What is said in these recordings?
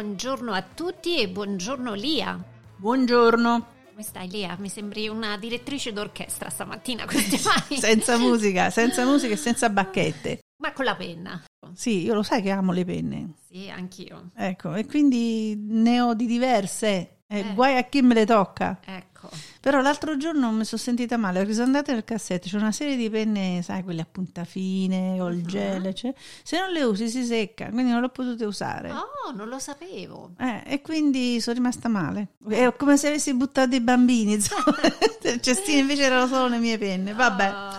buongiorno a tutti e buongiorno Lia. Buongiorno. Come stai Lia? Mi sembri una direttrice d'orchestra stamattina con mani. senza musica, senza musica e senza bacchette. Ma con la penna. Sì, io lo sai che amo le penne. Sì, anch'io. Ecco, e quindi ne ho di diverse. Eh, Eh. Guai a chi me le tocca. Ecco. Però l'altro giorno mi sono sentita male perché sono andata nel cassetto, c'è una serie di penne, sai, quelle a punta fine o il Mhm. gel, eccetera. Se non le usi si secca, quindi non l'ho potute usare. Oh, non lo sapevo. Eh, e quindi sono rimasta male. È come se avessi buttato i bambini, insomma. il cestino invece erano solo le mie penne. Vabbè. Ah,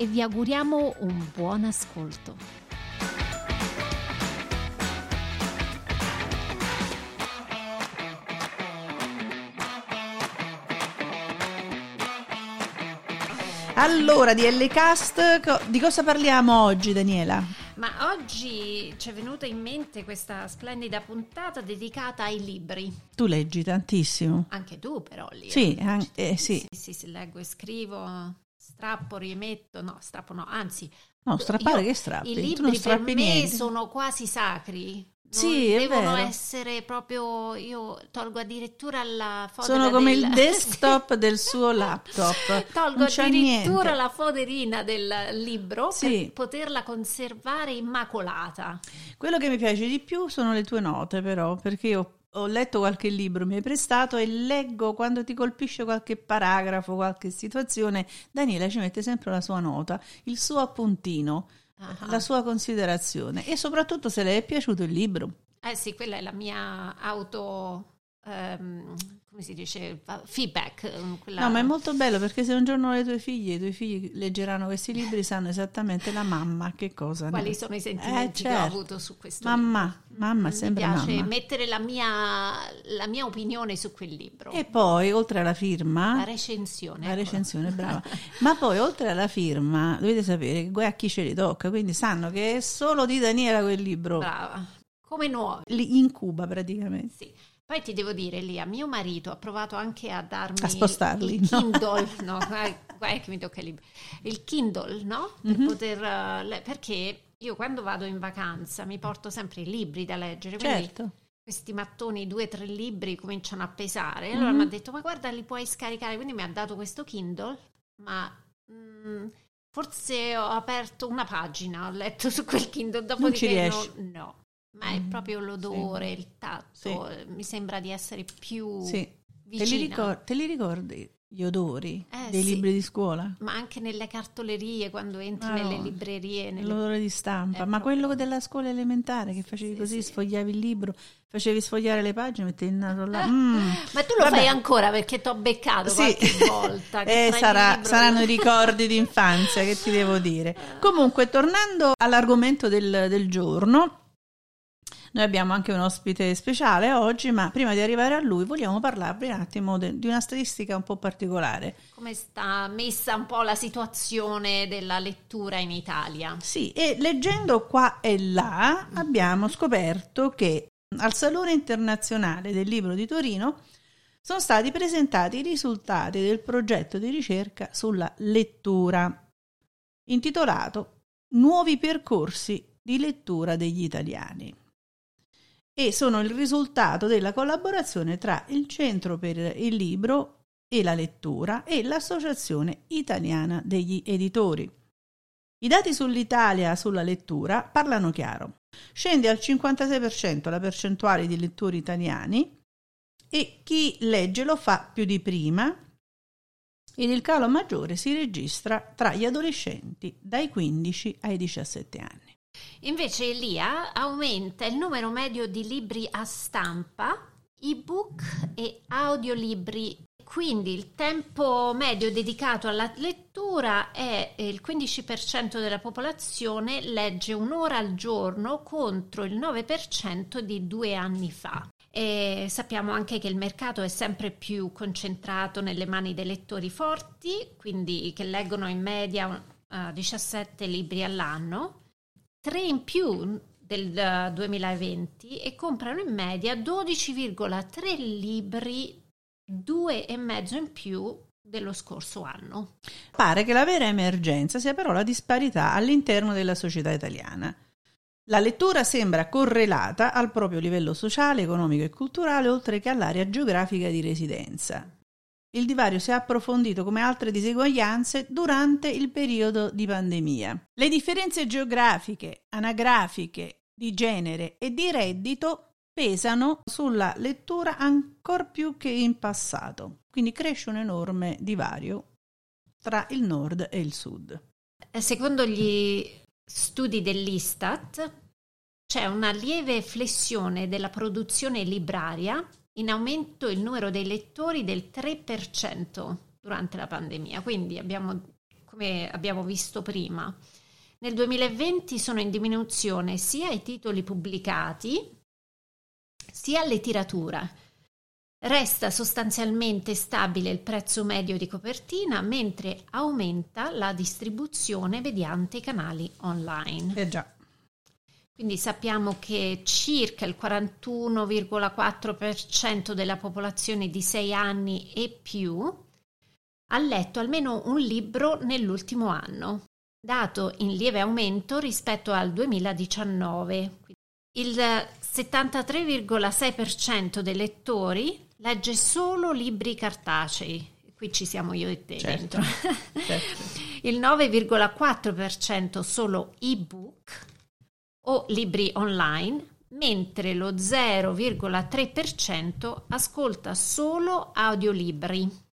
e vi auguriamo un buon ascolto. Allora, DL Cast, co- di cosa parliamo oggi, Daniela? Ma oggi ci è venuta in mente questa splendida puntata dedicata ai libri. Tu leggi tantissimo. Anche tu però lì. Sì, an- eh, sì. sì, sì, sì, leggo e scrivo, strappo, rimetto, no, strappo no, anzi, No, strappare io- che strappi? i libri per me niente. sono quasi sacri. Sì, devono essere proprio, io tolgo addirittura la foto Sono come il desktop del suo laptop. Tolgo addirittura niente. la foderina del libro Sì. per poterla conservare immacolata. Quello che mi piace di più sono le tue note, però, perché io ho letto qualche libro, mi hai prestato e leggo quando ti colpisce qualche paragrafo, qualche situazione. Daniela ci mette sempre la sua nota, il suo appuntino, Ah. la sua considerazione e soprattutto se le è piaciuto il libro. Eh sì, quella è la mia auto, ehm, come si dice, feedback. eh, quella- No, ma è molto bello perché se un giorno le tue figlie, i tuoi figli leggeranno questi libri, sanno esattamente la mamma che cosa ne- Quali sono i sentimenti che ho certo. avuto su questo Mamma, libro. mamma, Mi sempre piace mamma. mettere la mia, la mia opinione su quel libro. E poi, oltre alla firma, la recensione. La ecco. recensione, brava. Ma poi, oltre alla firma, dovete sapere che guai a chi ce li tocca, quindi sanno che è solo di Daniela quel libro. Brava. Come nuovi. Li incuba praticamente. Sì. Poi ti devo dire, Lia, mio marito ha provato anche a darmi A spostarli, il no? Kindle, no, guai che mi tocca il libro. Il Kindle, no? Per Mhm. poter, perché io quando vado in vacanza mi porto sempre i libri da leggere, quindi Certo. questi mattoni, due o tre libri cominciano a pesare. Allora Mhm. mi ha detto, ma guarda, li puoi scaricare. Quindi mi ha dato questo Kindle, ma mm, forse ho aperto una pagina, ho letto su quel Kindle, dopodiché ci riesci. no, no. Ma è Mm, proprio l'odore, sì. il tatto, Sì. mi sembra di essere più Sì. Te li, ricor- te li ricordi gli odori Eh, dei sì. libri di scuola? Ma anche nelle cartolerie, quando entri Ah, nelle librerie. Nelle... L'odore di stampa, Eh, ma proprio. quello della scuola elementare che facevi Sì, così, sì. sfogliavi il libro, facevi sfogliare le pagine, mettevi il naso là. Mm. Ma tu lo Vabbè. fai ancora perché ti ho beccato qualche volta. Eh, sarà- saranno i ricordi di infanzia che ti devo dire. Comunque, tornando all'argomento del, del giorno, noi abbiamo anche un ospite speciale oggi, ma prima di arrivare a lui vogliamo parlarvi un attimo de- di una statistica un po' particolare. Come sta messa un po' la situazione della lettura in Italia? Sì, e leggendo qua e là abbiamo scoperto che al Salone internazionale del libro di Torino sono stati presentati i risultati del progetto di ricerca sulla lettura, intitolato Nuovi percorsi di lettura degli italiani. E sono il risultato della collaborazione tra il Centro per il Libro e la Lettura e l'Associazione Italiana degli Editori. I dati sull'Italia sulla lettura parlano chiaro. Scende al 56% la percentuale di lettori italiani e chi legge lo fa più di prima ed il calo maggiore si registra tra gli adolescenti dai 15 ai 17 anni. Invece Elia aumenta il numero medio di libri a stampa, ebook e audiolibri quindi il tempo medio dedicato alla lettura è il 15% della popolazione legge un'ora al giorno contro il 9% di due anni fa. E sappiamo anche che il mercato è sempre più concentrato nelle mani dei lettori forti, quindi che leggono in media uh, 17 libri all'anno, 3 in più del 2020 e comprano in media 12,3 libri, due e mezzo in più dello scorso anno. Pare che la vera emergenza sia però la disparità all'interno della società italiana. La lettura sembra correlata al proprio livello sociale, economico e culturale, oltre che all'area geografica di residenza. Il divario si è approfondito come altre diseguaglianze durante il periodo di pandemia. Le differenze geografiche, anagrafiche, di genere e di reddito pesano sulla lettura ancora più che in passato. Quindi cresce un enorme divario tra il nord e il sud. Secondo gli studi dell'Istat c'è una lieve flessione della produzione libraria in aumento il numero dei lettori del 3% durante la pandemia, quindi abbiamo, come abbiamo visto prima, nel 2020 sono in diminuzione sia i titoli pubblicati sia le tirature. Resta sostanzialmente stabile il prezzo medio di copertina, mentre aumenta la distribuzione mediante i canali online. Eh già. Quindi sappiamo che circa il 41,4% della popolazione di 6 anni e più ha letto almeno un libro nell'ultimo anno, dato in lieve aumento rispetto al 2019. Il 73,6% dei lettori legge solo libri cartacei. Qui ci siamo io e te certo, certo. Il 9,4% solo ebook o libri online, mentre lo 0,3% ascolta solo audiolibri.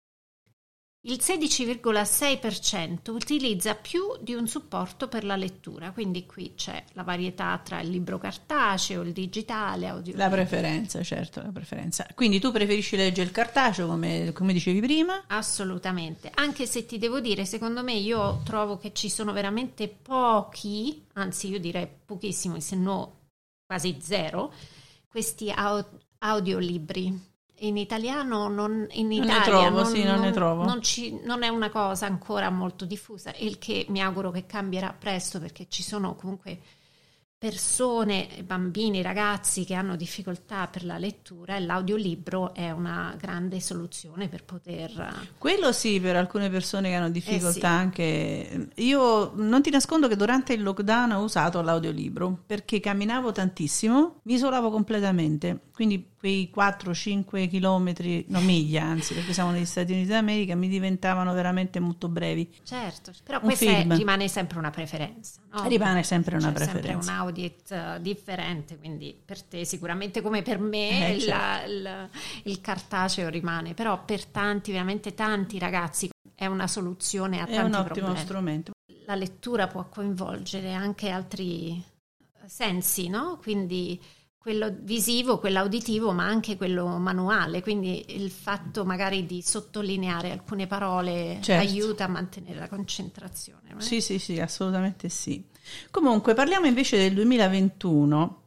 Il 16,6% utilizza più di un supporto per la lettura, quindi qui c'è la varietà tra il libro cartaceo, il digitale, audio. La preferenza, certo, la preferenza. Quindi tu preferisci leggere il cartaceo, come, come dicevi prima? Assolutamente, anche se ti devo dire, secondo me io trovo che ci sono veramente pochi, anzi io direi pochissimi, se no quasi zero, questi audiolibri in italiano non, in non Italia ne trovo, non, sì, non, ne trovo. Non, ci, non, è una cosa ancora molto diffusa, il che mi auguro che cambierà presto perché ci sono comunque persone, bambini, ragazzi che hanno difficoltà per la lettura e l'audiolibro è una grande soluzione per poter... Quello sì, per alcune persone che hanno difficoltà Eh sì. anche... Io non ti nascondo che durante il lockdown ho usato l'audiolibro perché camminavo tantissimo, mi isolavo completamente, quindi quei 4-5 chilometri, no miglia anzi, perché siamo negli Stati Uniti d'America, mi diventavano veramente molto brevi. Certo, però Un questa è- rimane sempre una preferenza. no? Rimane sempre una C'è preferenza. sempre un audit eh, differente, quindi per te sicuramente come per me Eh, il, certo. il- il cartaceo rimane, però per tanti, veramente tanti ragazzi è una soluzione a È tanti un ottimo problemi. strumento. La lettura può coinvolgere anche altri sensi, no? Quindi quello visivo, quello uditivo, ma anche quello manuale, quindi il fatto magari di sottolineare alcune parole Certo. aiuta a mantenere la concentrazione. no? Sì, sì, sì, assolutamente sì. Comunque parliamo invece del 2021.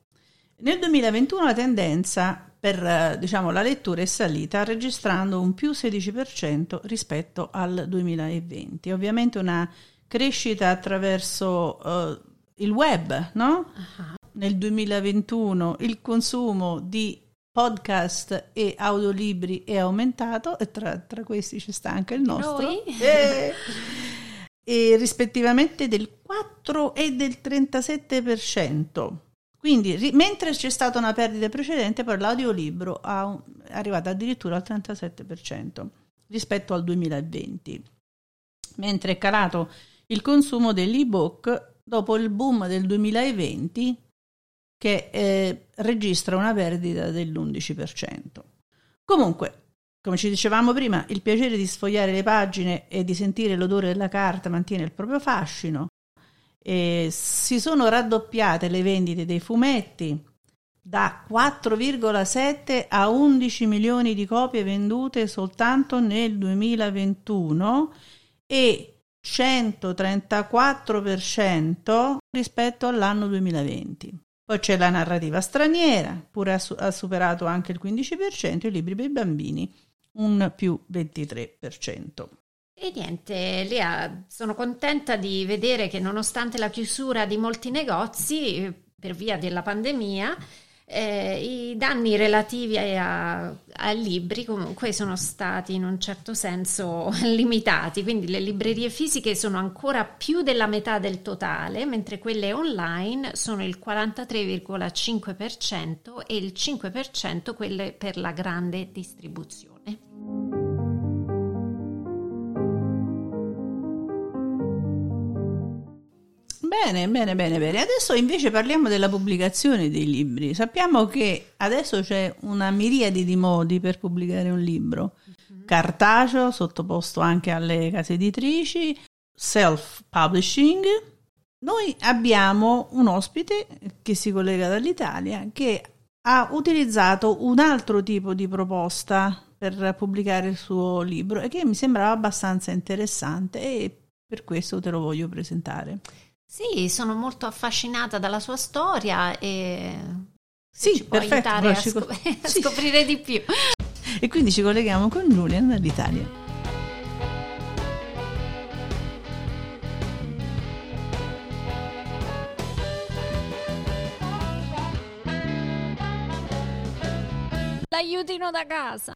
Nel 2021 la tendenza per eh, diciamo, la lettura è salita registrando un più 16% rispetto al 2020. Ovviamente una crescita attraverso eh, il web, no? Nel 2021 il consumo di podcast e audiolibri è aumentato e tra, tra questi ci sta anche il nostro. Noi? Eh, e rispettivamente del 4 e del 37%. Quindi, ri- mentre c'è stata una perdita precedente, poi l'audiolibro è arrivato addirittura al 37% rispetto al 2020, mentre è calato il consumo dell'ebook dopo il boom del 2020 che eh, registra una perdita dell'11%. Comunque, come ci dicevamo prima, il piacere di sfogliare le pagine e di sentire l'odore della carta mantiene il proprio fascino. E si sono raddoppiate le vendite dei fumetti, da 4,7 a 11 milioni di copie vendute soltanto nel 2021 e 134% rispetto all'anno 2020. Poi c'è la narrativa straniera, pure ha, su- ha superato anche il 15%, i libri per i bambini un più 23%. E niente, Lea, sono contenta di vedere che nonostante la chiusura di molti negozi per via della pandemia, eh, I danni relativi a, a, libri comunque sono stati in un certo senso limitati, quindi le librerie fisiche sono ancora più della metà del totale, mentre quelle online sono il 43,5% e il 5% quelle per la grande distribuzione. Bene, bene, bene, bene. Adesso invece parliamo della pubblicazione dei libri. Sappiamo che adesso c'è una miriade di modi per pubblicare un libro. Uh-huh. Cartaceo, sottoposto anche alle case editrici, self-publishing. Noi abbiamo un ospite che si collega dall'Italia che ha utilizzato un altro tipo di proposta per pubblicare il suo libro e che mi sembrava abbastanza interessante e per questo te lo voglio presentare. Sì, sono molto affascinata dalla sua storia e sì, ci può perfetto, aiutare a, scop- a sì. scoprire di più. E quindi ci colleghiamo con Julian dall'Italia. L'aiutino da casa.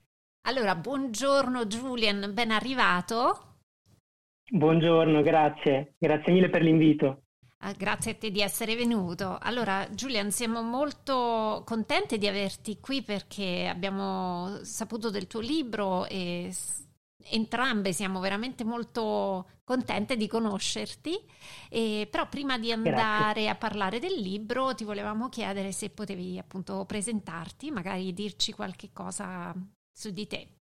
Allora, buongiorno Julian, ben arrivato. Buongiorno, grazie. Grazie mille per l'invito. Ah, grazie a te di essere venuto. Allora, Giulian, siamo molto contenti di averti qui perché abbiamo saputo del tuo libro e entrambe siamo veramente molto contente di conoscerti. E, però prima di andare grazie. a parlare del libro ti volevamo chiedere se potevi appunto presentarti, magari dirci qualche cosa su di te.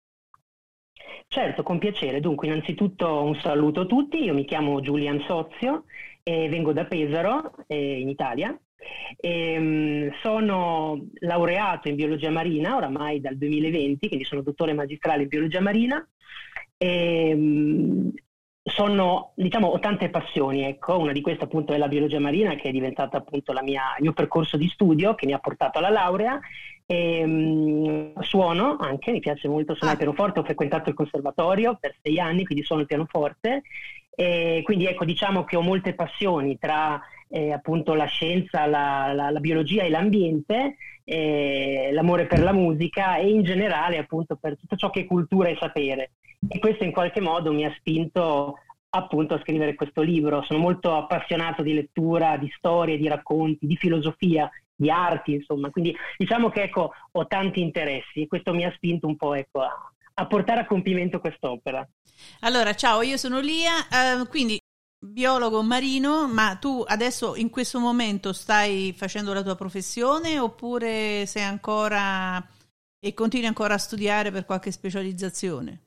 Certo, con piacere. Dunque, innanzitutto un saluto a tutti. Io mi chiamo Giulian Sozio e vengo da Pesaro, eh, in Italia. E, um, sono laureato in biologia marina oramai dal 2020, quindi sono dottore magistrale in biologia marina. E, um, sono, diciamo, ho tante passioni, ecco, una di queste appunto è la biologia marina che è diventata appunto mia, il mio percorso di studio che mi ha portato alla laurea e, um, suono anche, mi piace molto suonare il ah. pianoforte, ho frequentato il conservatorio per sei anni, quindi suono il pianoforte. E quindi ecco, diciamo che ho molte passioni tra eh, appunto la scienza, la, la, la biologia e l'ambiente, eh, l'amore per la musica e in generale appunto per tutto ciò che è cultura e sapere. E questo in qualche modo mi ha spinto appunto a scrivere questo libro. Sono molto appassionato di lettura, di storie, di racconti, di filosofia di arti, insomma. Quindi diciamo che ecco, ho tanti interessi e questo mi ha spinto un po' ecco, a, a, portare a compimento quest'opera. Allora, ciao, io sono Lia, eh, quindi biologo marino, ma tu adesso in questo momento stai facendo la tua professione oppure sei ancora e continui ancora a studiare per qualche specializzazione?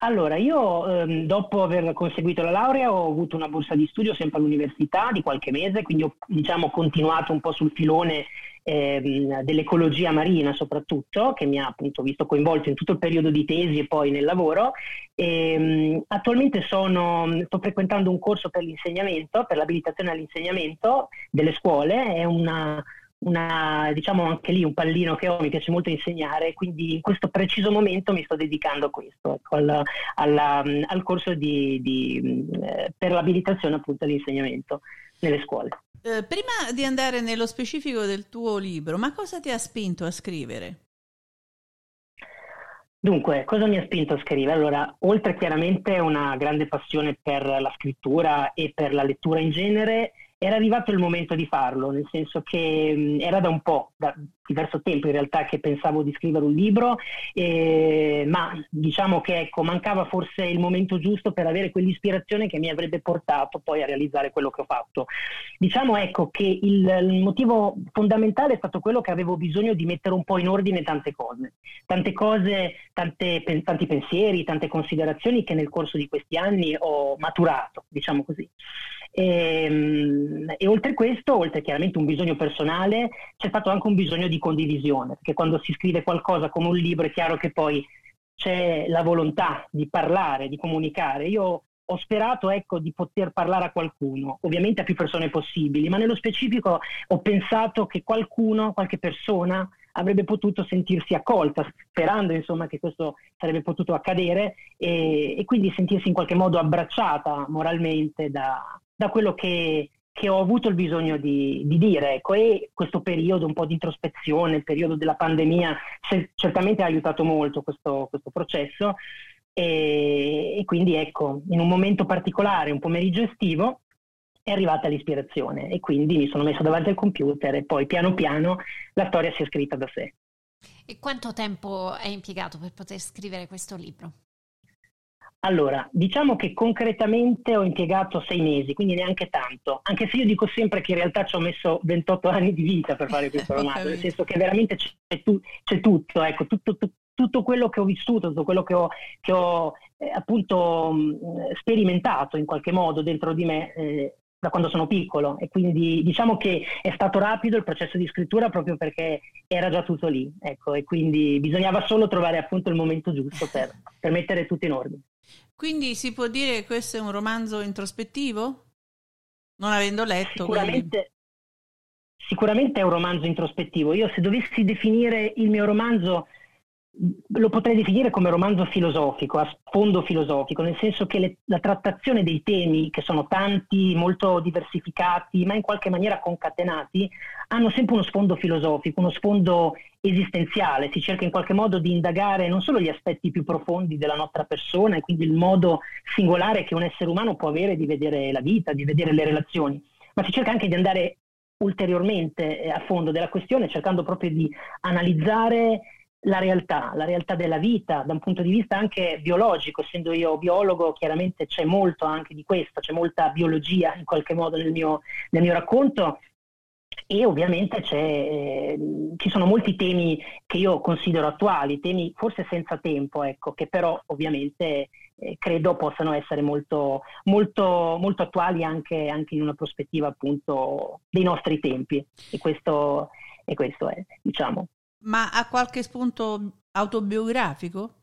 Allora, io ehm, dopo aver conseguito la laurea ho avuto una borsa di studio sempre all'università di qualche mese, quindi ho diciamo, continuato un po' sul filone ehm, dell'ecologia marina soprattutto, che mi ha appunto visto coinvolto in tutto il periodo di tesi e poi nel lavoro. E, ehm, attualmente sono, sto frequentando un corso per l'insegnamento, per l'abilitazione all'insegnamento delle scuole, è una una, diciamo anche lì un pallino che ho, mi piace molto insegnare, quindi in questo preciso momento mi sto dedicando a questo, ecco, al, alla, al, corso di, di, eh, per l'abilitazione appunto all'insegnamento nelle scuole. Eh, prima di andare nello specifico del tuo libro, ma cosa ti ha spinto a scrivere? Dunque, cosa mi ha spinto a scrivere? Allora, oltre chiaramente una grande passione per la scrittura e per la lettura in genere, era arrivato il momento di farlo, nel senso che mh, era da un po', da diverso tempo in realtà che pensavo di scrivere un libro, eh, ma diciamo che ecco, mancava forse il momento giusto per avere quell'ispirazione che mi avrebbe portato poi a realizzare quello che ho fatto. Diciamo ecco che il, il motivo fondamentale è stato quello che avevo bisogno di mettere un po' in ordine tante cose, tante cose, tante, tanti pensieri, tante considerazioni che nel corso di questi anni ho maturato, diciamo così. E, ehm, e oltre questo, oltre chiaramente un bisogno personale, c'è stato anche un bisogno di condivisione, perché quando si scrive qualcosa come un libro è chiaro che poi c'è la volontà di parlare, di comunicare. Io ho sperato ecco, di poter parlare a qualcuno, ovviamente a più persone possibili, ma nello specifico ho pensato che qualcuno, qualche persona avrebbe potuto sentirsi accolta, sperando insomma che questo sarebbe potuto accadere e, e quindi sentirsi in qualche modo abbracciata moralmente da, da quello che, che, ho avuto il bisogno di, di dire. Ecco, e questo periodo un po' di introspezione, il periodo della pandemia, certamente ha aiutato molto questo, questo processo e, e quindi ecco, in un momento particolare, un pomeriggio estivo, è arrivata l'ispirazione e quindi mi sono messo davanti al computer e poi piano piano la storia si è scritta da sé. E quanto tempo hai impiegato per poter scrivere questo libro? Allora, diciamo che concretamente ho impiegato sei mesi, quindi neanche tanto, anche se io dico sempre che in realtà ci ho messo 28 anni di vita per fare questo romanzo, nel senso che veramente c'è, tu, c'è tutto, ecco, tutto, tutto, tutto quello che ho vissuto, tutto quello che ho, che ho eh, appunto mh, sperimentato in qualche modo dentro di me eh, da quando sono piccolo. E quindi diciamo che è stato rapido il processo di scrittura proprio perché era già tutto lì, ecco, e quindi bisognava solo trovare appunto il momento giusto per, per mettere tutto in ordine. Quindi si può dire che questo è un romanzo introspettivo? Non avendo letto. Sicuramente, sicuramente è un romanzo introspettivo. Io se dovessi definire il mio romanzo lo potrei definire come romanzo filosofico, a sfondo filosofico, nel senso che le, la trattazione dei temi, che sono tanti, molto diversificati, ma in qualche maniera concatenati, hanno sempre uno sfondo filosofico, uno sfondo esistenziale. Si cerca in qualche modo di indagare non solo gli aspetti più profondi della nostra persona e quindi il modo singolare che un essere umano può avere di vedere la vita, di vedere le relazioni, ma si cerca anche di andare ulteriormente eh, a fondo della questione, cercando proprio di analizzare la realtà, la realtà della vita da un punto di vista anche biologico, essendo io biologo chiaramente c'è molto anche di questo, c'è molta biologia in qualche modo nel mio, nel mio racconto e ovviamente eh, ci sono molti temi che io considero attuali, temi forse senza tempo, ecco, che però ovviamente eh, credo possano essere molto, molto, molto attuali anche, anche, in una prospettiva appunto dei nostri tempi e questo, e questo è, diciamo. Ma ha qualche spunto autobiografico?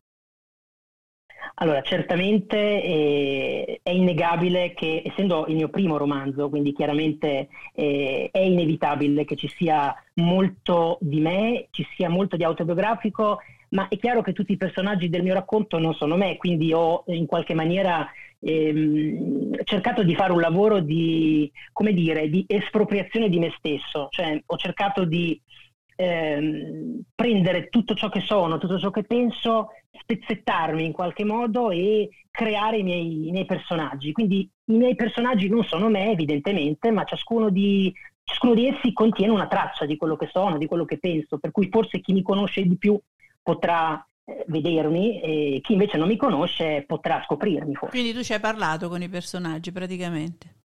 Allora, certamente eh, è innegabile che, essendo il mio primo romanzo, quindi chiaramente eh, è inevitabile che ci sia molto di me, ci sia molto di autobiografico, ma è chiaro che tutti i personaggi del mio racconto non sono me, quindi ho in qualche maniera ehm, cercato di fare un lavoro di, come dire, di espropriazione di me stesso, cioè ho cercato di ehm, prendere tutto ciò che sono, tutto ciò che penso, spezzettarmi in qualche modo e creare i miei, i miei personaggi. Quindi i miei personaggi non sono me, evidentemente, ma ciascuno di, ciascuno di essi contiene una traccia di quello che sono, di quello che penso, per cui forse chi mi conosce di più potrà eh, vedermi e chi invece non mi conosce potrà scoprirmi. Forse. Quindi tu ci hai parlato con i personaggi praticamente.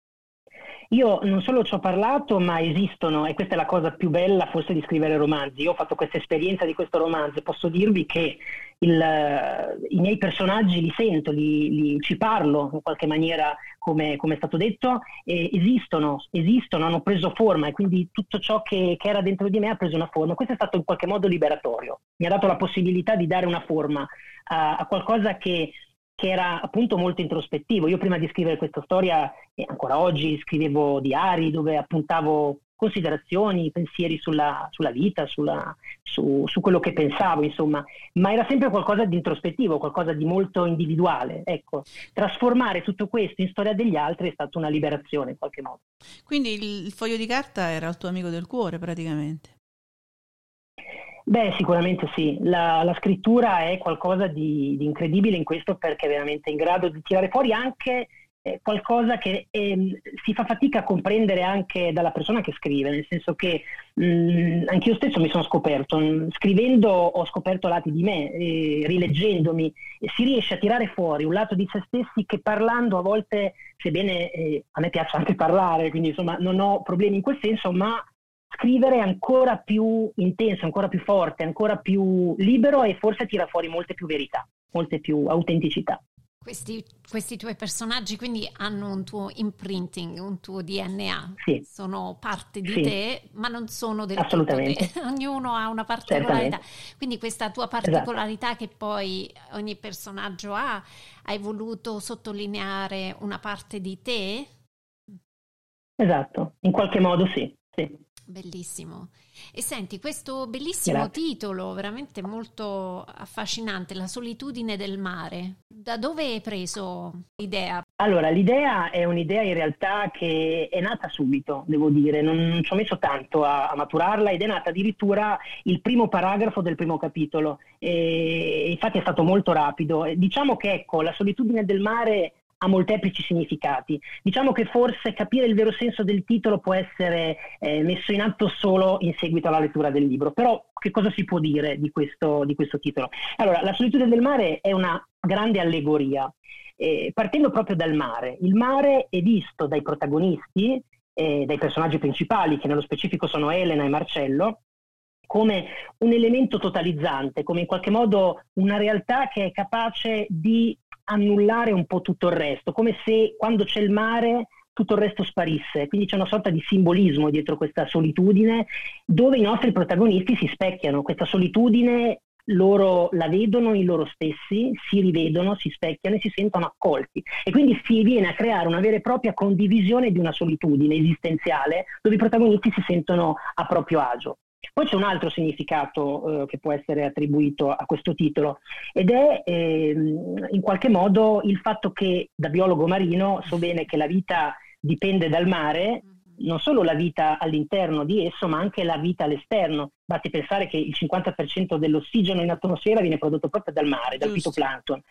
Io non solo ci ho parlato, ma esistono, e questa è la cosa più bella forse di scrivere romanzi. Io ho fatto questa esperienza di questo romanzo e posso dirvi che il, i miei personaggi li sento, li, li, ci parlo in qualche maniera, come, come è stato detto, esistono, esistono, hanno preso forma e quindi tutto ciò che, che, era dentro di me ha preso una forma. Questo è stato in qualche modo liberatorio, mi ha dato la possibilità di dare una forma a, a qualcosa che che era appunto molto introspettivo. Io prima di scrivere questa storia, e ancora oggi, scrivevo diari dove appuntavo considerazioni, pensieri sulla, sulla vita, sulla, su, su, quello che pensavo, insomma, ma era sempre qualcosa di introspettivo, qualcosa di molto individuale. Ecco, trasformare tutto questo in storia degli altri è stata una liberazione in qualche modo. Quindi il foglio di carta era il tuo amico del cuore praticamente. Beh, sicuramente sì. La, la scrittura è qualcosa di, di, incredibile in questo perché è veramente in grado di tirare fuori anche eh, qualcosa che eh, si fa fatica a comprendere anche dalla persona che scrive, nel senso che mh, mm, anch'io stesso mi sono scoperto, mh, scrivendo ho scoperto lati di me, eh, rileggendomi, si riesce a tirare fuori un lato di se stessi che parlando a volte, sebbene eh, a me piace anche parlare, quindi insomma non ho problemi in quel senso, ma scrivere ancora più intenso, ancora più forte, ancora più libero e forse tira fuori molte più verità, molte più autenticità. Questi, questi, tuoi personaggi quindi hanno un tuo imprinting, un tuo DNA, sì. sono parte di sì. te, ma non sono del Assolutamente. te. Ognuno ha una particolarità. Quindi questa tua esatto. particolarità esatto. che poi ogni personaggio ha, hai voluto sottolineare una parte di te? Esatto, in qualche modo sì. sì. Bellissimo. E senti, questo bellissimo Grazie. titolo, veramente molto affascinante, La solitudine del mare, da dove hai preso l'idea? Allora, l'idea è un'idea in realtà che è nata subito, devo dire, non, non ci ho messo tanto a, a, maturarla ed è nata addirittura il primo paragrafo del primo capitolo, e infatti è stato molto rapido. Diciamo che ecco, la solitudine del mare ha molteplici significati. Diciamo che forse capire il vero senso del titolo può essere eh, messo in atto solo in seguito alla lettura del libro, però che cosa si può dire di questo, di questo titolo? Allora, la solitudine del mare è una grande allegoria. Eh, partendo proprio dal mare, il mare è visto dai protagonisti, eh, dai personaggi principali, che nello specifico sono Elena e Marcello, come un elemento totalizzante, come in qualche modo una realtà che è capace di annullare un po' tutto il resto, come se quando c'è il mare tutto il resto sparisse. Quindi c'è una sorta di simbolismo dietro questa solitudine dove i nostri protagonisti si specchiano. Questa solitudine loro la vedono in loro stessi, si rivedono, si specchiano e si sentono accolti. E quindi si viene a creare una vera e propria condivisione di una solitudine esistenziale dove i protagonisti si sentono a proprio agio. Poi c'è un altro significato eh, che può essere attribuito a questo titolo ed è eh, in qualche modo il fatto che da biologo marino so bene che la vita dipende dal mare, mm-hmm. non solo la vita all'interno di esso, ma anche la vita all'esterno. Basti pensare che il 50% dell'ossigeno in atmosfera viene prodotto proprio dal mare, dal Giusto. fitoplancton.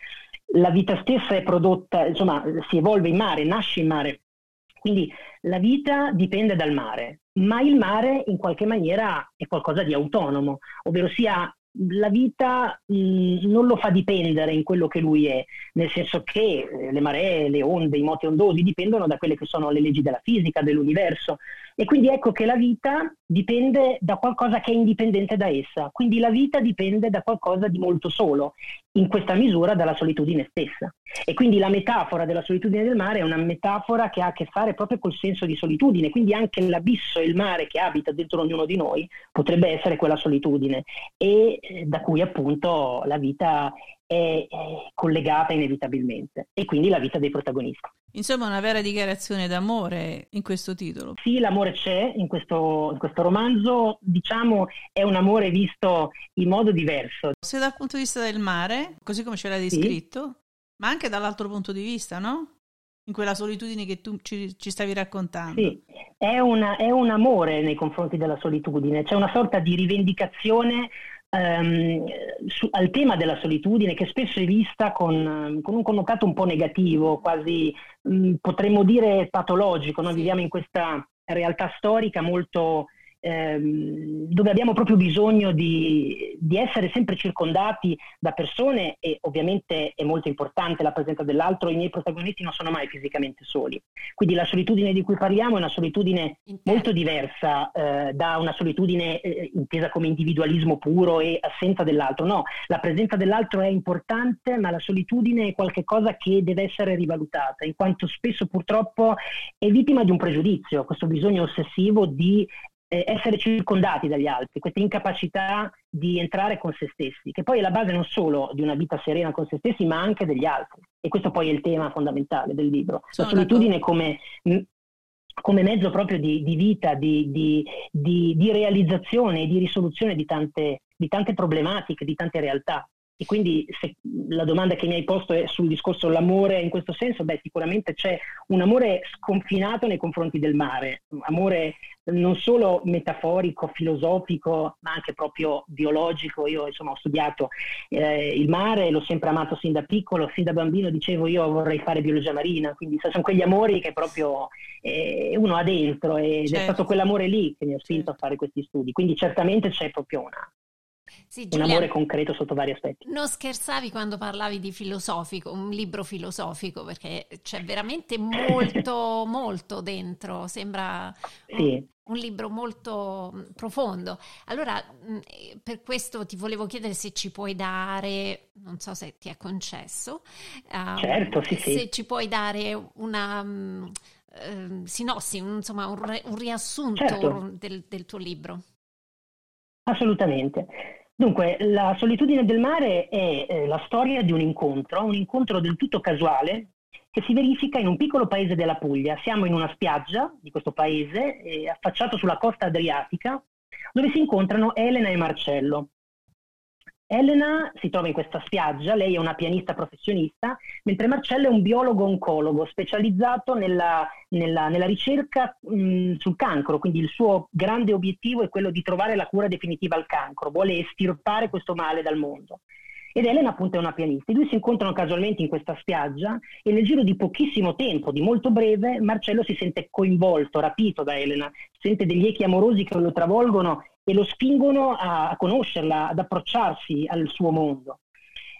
La vita stessa è prodotta, insomma, si evolve in mare, nasce in mare. Quindi la vita dipende dal mare, ma il mare in qualche maniera è qualcosa di autonomo, ovvero sia la vita mh, non lo fa dipendere in quello che lui è, nel senso che eh, le maree, le onde, i moti ondosi dipendono da quelle che sono le leggi della fisica, dell'universo. E quindi ecco che la vita dipende da qualcosa che è indipendente da essa, quindi la vita dipende da qualcosa di molto solo, in questa misura dalla solitudine stessa. E quindi la metafora della solitudine del mare è una metafora che ha a che fare proprio col senso di solitudine, quindi anche l'abisso e il mare che abita dentro ognuno di noi potrebbe essere quella solitudine e eh, da cui appunto la vita è, è collegata inevitabilmente e quindi la vita dei protagonisti. Insomma, una vera dichiarazione d'amore in questo titolo. Sì, l'amore c'è in questo, in questo, romanzo, diciamo è un amore visto in modo diverso. Se dal punto di vista del mare, così come ce l'hai descritto, sì. ma anche dall'altro punto di vista, no? In quella solitudine che tu ci, ci stavi raccontando. Sì, è, una, è un amore nei confronti della solitudine, c'è una sorta di rivendicazione ehm, su, al tema della solitudine che spesso è vista con, con un connotato un po' negativo, quasi mh, mm, potremmo dire patologico. Noi viviamo in questa realtà storica molto ehm, dove abbiamo proprio bisogno di, di, essere sempre circondati da persone e ovviamente è molto importante la presenza dell'altro, i miei protagonisti non sono mai fisicamente soli. Quindi la solitudine di cui parliamo è una solitudine molto diversa eh, da una solitudine eh, intesa come individualismo puro e assenza dell'altro. No, la presenza dell'altro è importante, ma la solitudine è qualcosa che deve essere rivalutata, in quanto spesso purtroppo è vittima di un pregiudizio, questo bisogno ossessivo di essere circondati dagli altri, questa incapacità di entrare con se stessi, che poi è la base non solo di una vita serena con se stessi, ma anche degli altri. E questo poi è il tema fondamentale del libro. Sono la solitudine come, come, mezzo proprio di, di vita, di, di, di, realizzazione e di risoluzione di tante, di tante problematiche, di tante realtà. E quindi se la domanda che mi hai posto è sul discorso l'amore in questo senso, beh sicuramente c'è un amore sconfinato nei confronti del mare, un amore non solo metaforico, filosofico, ma anche proprio biologico. Io insomma ho studiato eh, il mare, l'ho sempre amato sin da piccolo, sin da bambino dicevo io vorrei fare biologia marina, quindi sono quegli amori che proprio eh, uno ha dentro ed certo. è stato quell'amore lì che mi ha spinto certo. a fare questi studi. Quindi certamente c'è proprio una, sì, Giulia, un amore concreto sotto vari aspetti. Non scherzavi quando parlavi di filosofico, un libro filosofico, perché c'è veramente molto, molto dentro. Sembra sì. un, un libro molto mm, profondo. Allora, mm, per questo ti volevo chiedere se ci puoi dare, non so se ti è concesso, uh, certo, sì, se sì. ci puoi dare una um, uh, sinossi, insomma, un, un riassunto certo. del, del tuo libro. Assolutamente. Dunque, la solitudine del mare è eh, la storia di un incontro, un incontro del tutto casuale che si verifica in un piccolo paese della Puglia. Siamo in una spiaggia di questo paese, eh, affacciato sulla costa adriatica, dove si incontrano Elena e Marcello. Elena si trova in questa spiaggia, lei è una pianista professionista, mentre Marcello è un biologo oncologo specializzato nella, nella, nella ricerca mh, sul cancro, quindi il suo grande obiettivo è quello di trovare la cura definitiva al cancro, vuole estirpare questo male dal mondo. Ed Elena appunto è una pianista. I due si incontrano casualmente in questa spiaggia e nel giro di pochissimo tempo, di molto breve, Marcello si sente coinvolto, rapito da Elena, sente degli echi amorosi che lo travolgono e lo spingono a conoscerla, ad approcciarsi al suo mondo.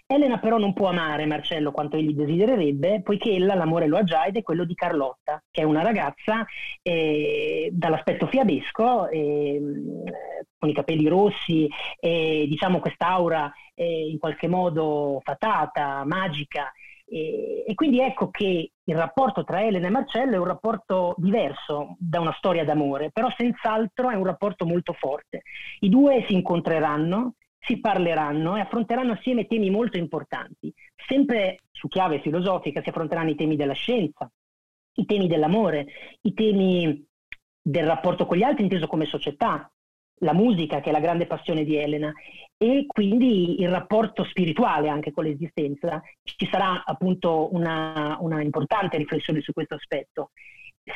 Elena però non può amare Marcello quanto egli desidererebbe, poiché ella l'amore lo ha già ed è quello di Carlotta, che è una ragazza eh, dall'aspetto fiabesco, eh, con i capelli rossi, e diciamo quest'aura eh, in qualche modo fatata, magica. E, e quindi ecco che il rapporto tra Elena e Marcello è un rapporto diverso da una storia d'amore, però senz'altro è un rapporto molto forte. I due si incontreranno, si parleranno e affronteranno assieme temi molto importanti. Sempre su chiave filosofica si affronteranno i temi della scienza, i temi dell'amore, i temi del rapporto con gli altri inteso come società, la musica che è la grande passione di Elena e quindi il rapporto spirituale anche con l'esistenza. Ci sarà appunto una, una importante riflessione su questo aspetto.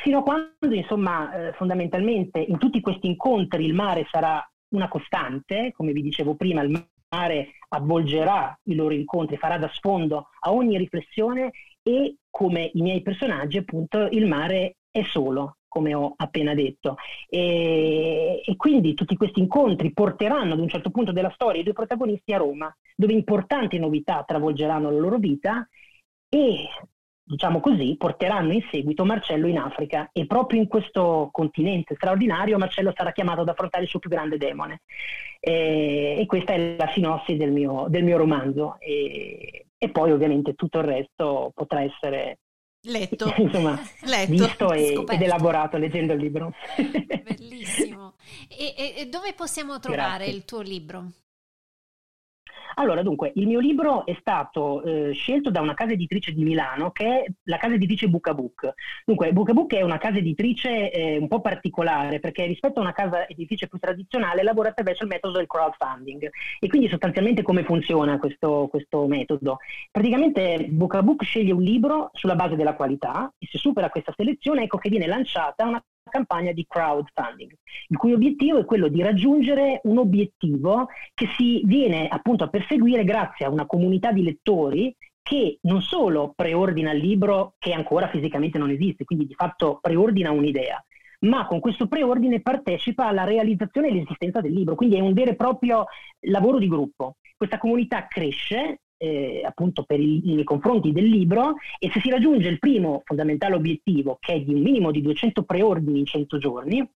Sino a quando, insomma, eh, fondamentalmente in tutti questi incontri il mare sarà una costante, come vi dicevo prima, il mare avvolgerà i loro incontri, farà da sfondo a ogni riflessione e come i miei personaggi, appunto, il mare è solo, come ho appena detto. E, e, quindi tutti questi incontri porteranno ad un certo punto della storia i due protagonisti a Roma, dove importanti novità travolgeranno la loro vita e diciamo così, porteranno in seguito Marcello in Africa e proprio in questo continente straordinario Marcello sarà chiamato ad affrontare il suo più grande demone. E, e questa è la sinossi del mio, del mio romanzo e, e, poi ovviamente tutto il resto potrà essere letto, insomma, letto. visto e, ed elaborato leggendo il libro. Bellissimo. E, e dove possiamo trovare Grazie. il tuo libro? Allora, dunque, il mio libro è stato eh, scelto da una casa editrice di Milano che è la casa editrice Bucabook. Dunque, Bucabook è una casa editrice eh, un po' particolare perché rispetto a una casa editrice più tradizionale lavora attraverso il metodo del crowdfunding. E quindi sostanzialmente come funziona questo, questo metodo? Praticamente Bucabook sceglie un libro sulla base della qualità e se supera questa selezione ecco che viene lanciata una campagna di crowdfunding, il cui obiettivo è quello di raggiungere un obiettivo che si viene appunto a perseguire grazie a una comunità di lettori che non solo preordina il libro che ancora fisicamente non esiste, quindi di fatto preordina un'idea, ma con questo preordine partecipa alla realizzazione e all'esistenza del libro, quindi è un vero e proprio lavoro di gruppo. Questa comunità cresce eh, appunto i, nei confronti del libro e se si raggiunge il primo fondamentale obiettivo che è di un minimo di 200 preordini in 100 giorni,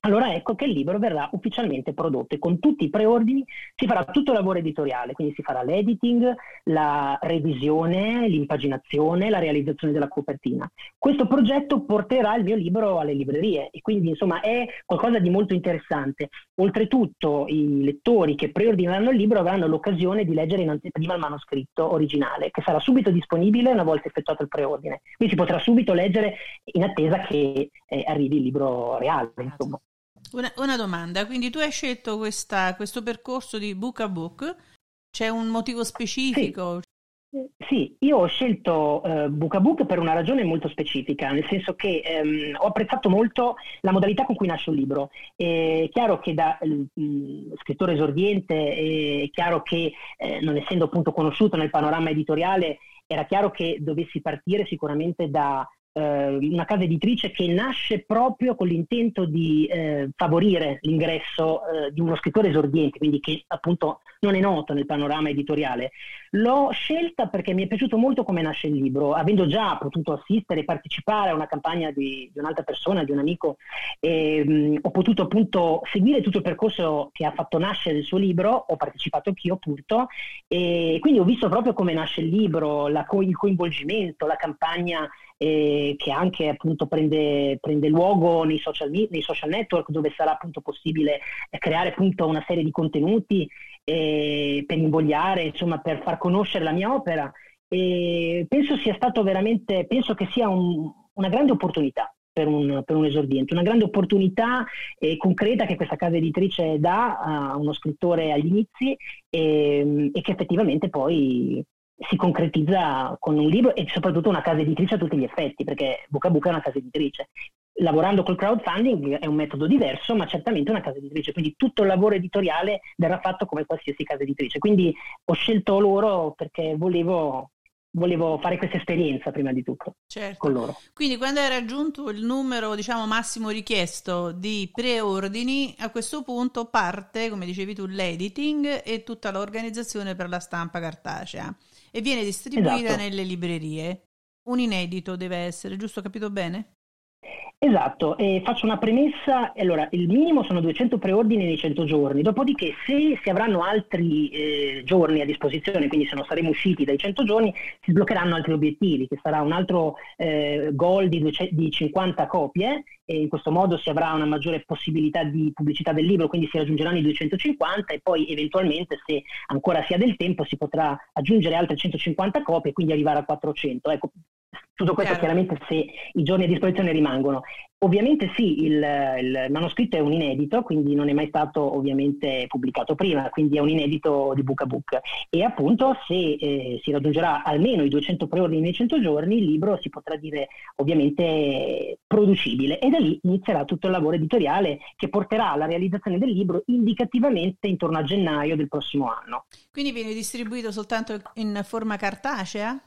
allora ecco che il libro verrà ufficialmente prodotto e con tutti i preordini si farà tutto il lavoro editoriale, quindi si farà l'editing, la revisione, l'impaginazione, la realizzazione della copertina. Questo progetto porterà il mio libro alle librerie e quindi insomma è qualcosa di molto interessante. Oltretutto i lettori che preordineranno il libro avranno l'occasione di leggere in anteprima il manoscritto originale che sarà subito disponibile una volta effettuato il preordine. Quindi si potrà subito leggere in attesa che eh, arrivi il libro reale. Insomma. Una, una, domanda, quindi tu hai scelto questa, questo percorso di book a book, c'è un motivo specifico? Sì, sì io ho scelto uh, book a book per una ragione molto specifica, nel senso che um, ho apprezzato molto la modalità con cui nasce un libro. È chiaro che da uh, scrittore esordiente, è chiaro che eh, non essendo appunto conosciuto nel panorama editoriale, era chiaro che dovessi partire sicuramente da eh, una casa editrice che nasce proprio con l'intento di eh, favorire l'ingresso eh, di uno scrittore esordiente, quindi che appunto non è noto nel panorama editoriale. L'ho scelta perché mi è piaciuto molto come nasce il libro, avendo già potuto assistere e partecipare a una campagna di, di un'altra persona, di un amico, e, mh, ho potuto appunto seguire tutto il percorso che ha fatto nascere il suo libro, ho partecipato anch'io appunto, e quindi ho visto proprio come nasce il libro, la, il coinvolgimento, la campagna eh, che anche appunto prende, prende luogo nei social, nei social, network dove sarà appunto possibile creare appunto una serie di contenuti eh, per invogliare, insomma per far conoscere la mia opera. E penso sia stato veramente, penso che sia un, una grande opportunità per un, per un, esordiente, una grande opportunità eh, concreta che questa casa editrice dà a uno scrittore agli inizi e, e che effettivamente poi si concretizza con un libro e soprattutto una casa editrice a tutti gli effetti, perché Boca a Boca è una casa editrice. Lavorando col crowdfunding è un metodo diverso, ma certamente una casa editrice, quindi tutto il lavoro editoriale verrà fatto come qualsiasi casa editrice. Quindi ho scelto loro perché volevo volevo fare questa esperienza prima di tutto certo. con loro. Quindi quando hai raggiunto il numero diciamo massimo richiesto di preordini, a questo punto parte, come dicevi tu, l'editing e tutta l'organizzazione per la stampa cartacea e viene distribuita esatto. nelle librerie. Un inedito deve essere, giusto? Capito bene? Esatto, e faccio una premessa, allora il minimo sono 200 preordini nei 100 giorni, dopodiché se si avranno altri eh, giorni a disposizione, quindi se non saremo usciti dai 100 giorni, si sbloccheranno altri obiettivi, che sarà un altro eh, goal di, 200, di 50 copie e in questo modo si avrà una maggiore possibilità di pubblicità del libro, quindi si raggiungeranno i 250 e poi eventualmente se ancora si ha del tempo si potrà aggiungere altre 150 copie e quindi arrivare a 400. Ecco, tutto questo Chiaro. chiaramente se i giorni a disposizione rimangono. Ovviamente sì, il, il, manoscritto è un inedito, quindi non è mai stato ovviamente pubblicato prima, quindi è un inedito di book a book. E appunto se eh, si raggiungerà almeno i 200 preordini nei 100 giorni, il libro si potrà dire ovviamente producibile e da lì inizierà tutto il lavoro editoriale che porterà alla realizzazione del libro indicativamente intorno a gennaio del prossimo anno. Quindi viene distribuito soltanto in forma cartacea?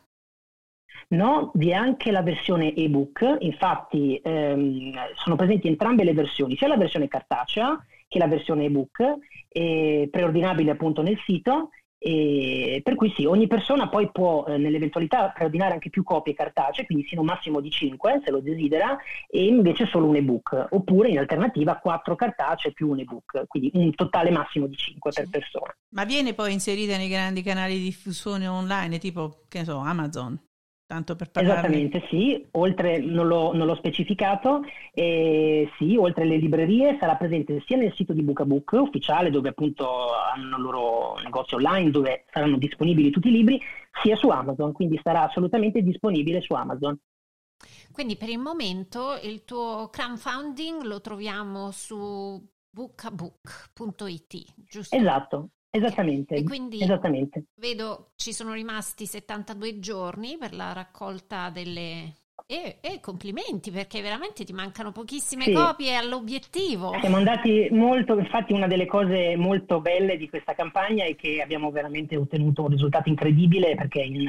No, vi è anche la versione ebook, infatti ehm, sono presenti entrambe le versioni, sia la versione cartacea che la versione ebook, eh, preordinabile appunto nel sito, e per cui sì, ogni persona poi può eh, nell'eventualità preordinare anche più copie cartacee, quindi sino a un massimo di 5 se lo desidera, e invece solo un ebook, oppure in alternativa 4 cartacee più un ebook, quindi un totale massimo di 5 sì. per persona. Ma viene poi inserita nei grandi canali di diffusione online, tipo, che ne so, Amazon? Tanto per parlarne. Esattamente, sì, oltre, non l'ho, non l'ho specificato, eh, sì, oltre alle librerie sarà presente sia nel sito di Bookabook ufficiale, dove appunto hanno il loro negozio online, dove saranno disponibili tutti i libri, sia su Amazon, quindi sarà assolutamente disponibile su Amazon. Quindi per il momento il tuo crowdfunding lo troviamo su bookabook.it, giusto? Esatto, Esattamente. E quindi esattamente. vedo ci sono rimasti 72 giorni per la raccolta delle... E, e complimenti perché veramente ti mancano pochissime sì. copie all'obiettivo. Siamo andati molto, infatti una delle cose molto belle di questa campagna è che abbiamo veramente ottenuto un risultato incredibile perché in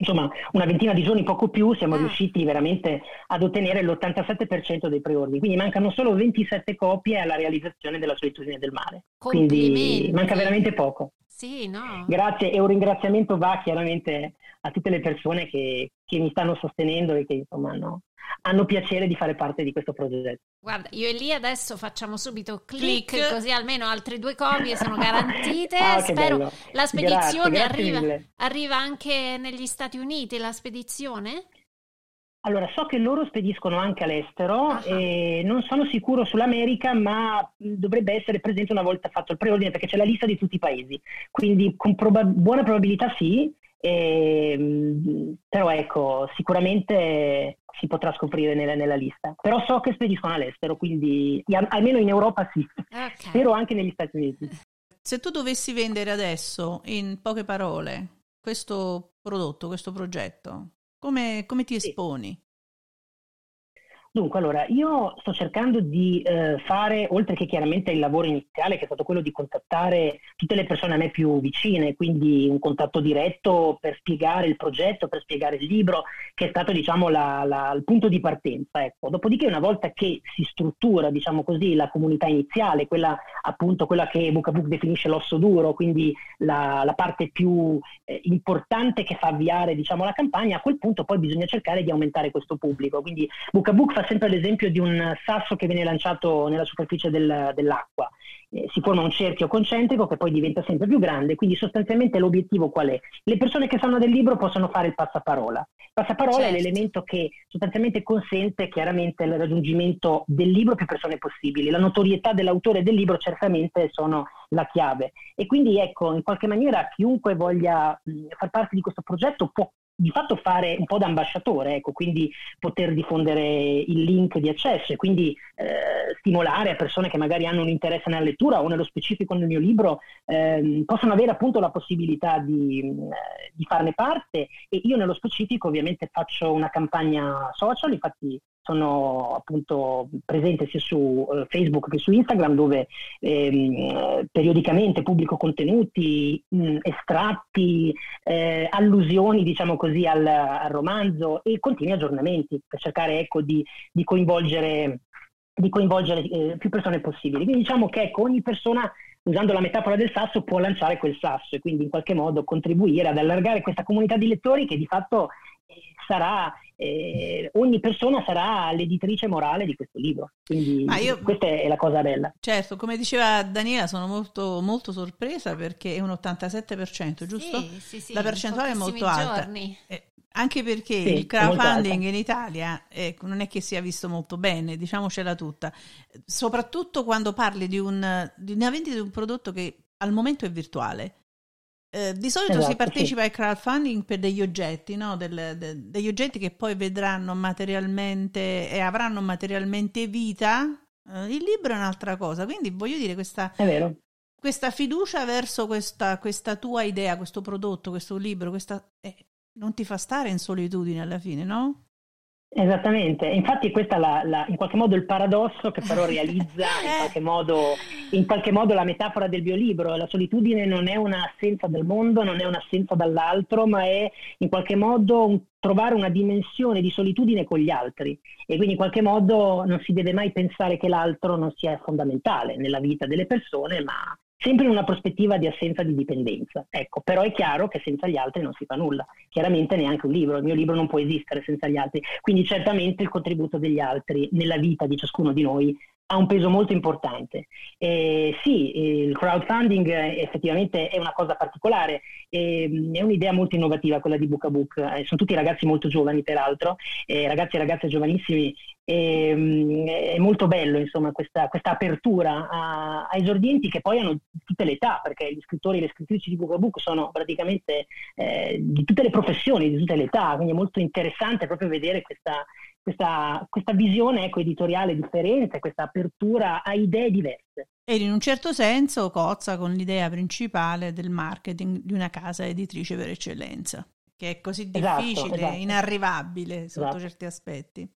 insomma una ventina di giorni, poco più, siamo ah. riusciti veramente ad ottenere l'87% dei preordini. Quindi mancano solo 27 copie alla realizzazione della solitudine del mare. Quindi manca veramente poco. Sì, no. Grazie e un ringraziamento va chiaramente a tutte le persone che, che mi stanno sostenendo e che insomma hanno, hanno, piacere di fare parte di questo progetto. Guarda, io e lì adesso facciamo subito click, click. così almeno altre due copie sono garantite. ah, Spero bello. la spedizione grazie, grazie arriva, arriva anche negli Stati Uniti, la spedizione? Allora, so che loro spediscono anche all'estero uh-huh. e non sono sicuro sull'America, ma dovrebbe essere presente una volta fatto il preordine perché c'è la lista di tutti i paesi. Quindi con proba- buona probabilità sì, e, però ecco, sicuramente si potrà scoprire nella, nella, lista. Però so che spediscono all'estero, quindi almeno in Europa sì, okay. spero anche negli Stati Uniti. Se tu dovessi vendere adesso, in poche parole, questo prodotto, questo progetto, come, come ti esponi? Dunque, allora, io sto cercando di eh, fare, oltre che chiaramente il lavoro iniziale, che è stato quello di contattare tutte le persone a me più vicine, quindi un contatto diretto per spiegare il progetto, per spiegare il libro, che è stato, diciamo, la, la, il punto di partenza. Ecco. Dopodiché, una volta che si struttura, diciamo così, la comunità iniziale, quella appunto quella che Book definisce l'osso duro, quindi la, la parte più eh, importante che fa avviare, diciamo, la campagna, a quel punto poi bisogna cercare di aumentare questo pubblico. Quindi Book fa sempre l'esempio di un sasso che viene lanciato nella superficie del, dell'acqua. Eh, si forma un cerchio concentrico che poi diventa sempre più grande, quindi sostanzialmente l'obiettivo qual è? Le persone che sanno del libro possono fare il passaparola. Il passaparola certo. è l'elemento che sostanzialmente consente chiaramente il raggiungimento del libro a più persone possibili. La notorietà dell'autore del libro certamente sono la chiave. E quindi ecco, in qualche maniera chiunque voglia mh, far parte di questo progetto può di fatto fare un po' da ambasciatore, ecco, quindi poter diffondere il link di accesso e quindi eh, stimolare a persone che magari hanno un interesse nella lettura o nello specifico nel mio libro eh, possono avere appunto la possibilità di, eh, di, farne parte e io nello specifico ovviamente faccio una campagna social, infatti sono appunto presente sia su uh, Facebook che su Instagram dove ehm, periodicamente pubblico contenuti, mh, estratti, eh, allusioni diciamo così al, al, romanzo e continui aggiornamenti per cercare ecco, di, di coinvolgere, di coinvolgere eh, più persone possibili. Quindi diciamo che ecco, ogni persona usando la metafora del sasso può lanciare quel sasso e quindi in qualche modo contribuire ad allargare questa comunità di lettori che di fatto eh, sarà eh, ogni persona sarà l'editrice morale di questo libro. Quindi io, questa è la cosa bella. Certo, come diceva Daniela, sono molto, molto sorpresa perché è un 87%, giusto? Sì, sì, sì, la percentuale è molto alta. Eh, anche perché sì, il crowdfunding in Italia eh, non è che sia visto molto bene, diciamocela tutta, soprattutto quando parli di, un, di una vendita di un prodotto che al momento è virtuale. Eh, di solito esatto, si partecipa sì. al crowdfunding per degli oggetti, no? Del, de, degli oggetti che poi vedranno materialmente e avranno materialmente vita. Eh, il libro è un'altra cosa, quindi voglio dire questa, questa fiducia verso questa, questa, tua idea, questo prodotto, questo libro, questa, eh, non ti fa stare in solitudine alla fine, no? Esattamente, infatti questo è la, la, in qualche modo il paradosso che però realizza in qualche, modo, in qualche modo la metafora del biolibro. La solitudine non è un'assenza del mondo, non è un'assenza dall'altro, ma è in qualche modo un, trovare una dimensione di solitudine con gli altri. E quindi in qualche modo non si deve mai pensare che l'altro non sia fondamentale nella vita delle persone, ma sempre in una prospettiva di assenza di dipendenza. Ecco, però è chiaro che senza gli altri non si fa nulla. Chiaramente neanche un libro, il mio libro non può esistere senza gli altri. Quindi certamente il contributo degli altri nella vita di ciascuno di noi ha un peso molto importante. Eh, sì, il crowdfunding effettivamente è una cosa particolare, eh, è un'idea molto innovativa quella di Book a Book, eh, sono tutti ragazzi molto giovani peraltro, eh, ragazzi e ragazze giovanissimi, ehm, è molto bello insomma questa, questa apertura a, a, esordienti che poi hanno tutte le età, perché gli scrittori e le scrittrici di Book a Book sono praticamente eh, di tutte le professioni, di tutte le età, quindi è molto interessante proprio vedere questa questa, questa visione ecco, editoriale differente, questa apertura a idee diverse. E in un certo senso cozza con l'idea principale del marketing di una casa editrice per eccellenza, che è così esatto, difficile, esatto, esatto. inarrivabile sotto esatto. certi aspetti.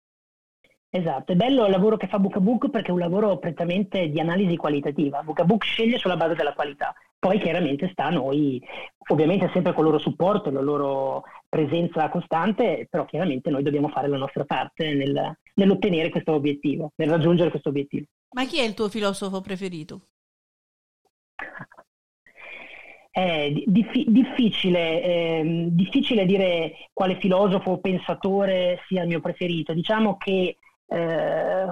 Esatto, è bello il lavoro che fa Bookabook perché è un lavoro prettamente di analisi qualitativa. Bookabook sceglie sulla base della qualità. Poi chiaramente sta a noi, ovviamente sempre con il loro supporto, la loro presenza costante, però chiaramente noi dobbiamo fare la nostra parte nel, nell'ottenere questo obiettivo, nel raggiungere questo obiettivo. Ma chi è il tuo filosofo preferito? È diffi- difficile, eh, difficile dire quale filosofo o pensatore sia il mio preferito. Diciamo che eh,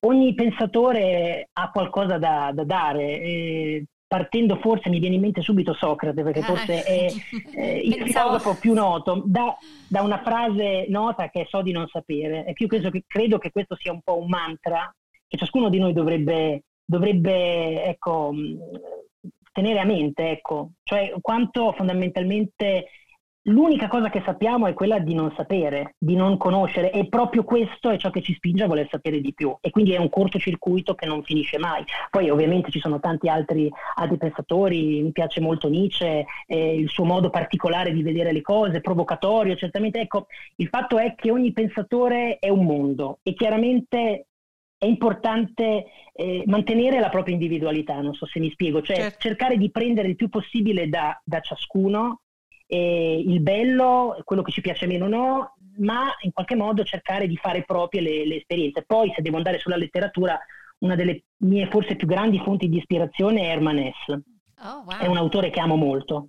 ogni pensatore ha qualcosa da, da dare. Eh, partendo forse mi viene in mente subito Socrate, perché ah. forse è eh, il filosofo più noto, da, da, una frase nota che è so di non sapere. E più credo che, credo che questo sia un po' un mantra che ciascuno di noi dovrebbe, dovrebbe ecco, tenere a mente, ecco. cioè quanto fondamentalmente L'unica cosa che sappiamo è quella di non sapere, di non conoscere e proprio questo è ciò che ci spinge a voler sapere di più e quindi è un cortocircuito che non finisce mai. Poi ovviamente ci sono tanti altri, altri pensatori, mi piace molto Nietzsche, eh, il suo modo particolare di vedere le cose, provocatorio, certamente. Ecco, il fatto è che ogni pensatore è un mondo e chiaramente è importante eh, mantenere la propria individualità, non so se mi spiego, cioè certo. cercare di prendere il più possibile da, da ciascuno eh, il bello, quello che ci piace meno no, ma in qualche modo cercare di fare proprie le, le esperienze. Poi se devo andare sulla letteratura, una delle mie forse più grandi fonti di ispirazione è Herman Hesse. Oh, wow. È un autore che amo molto.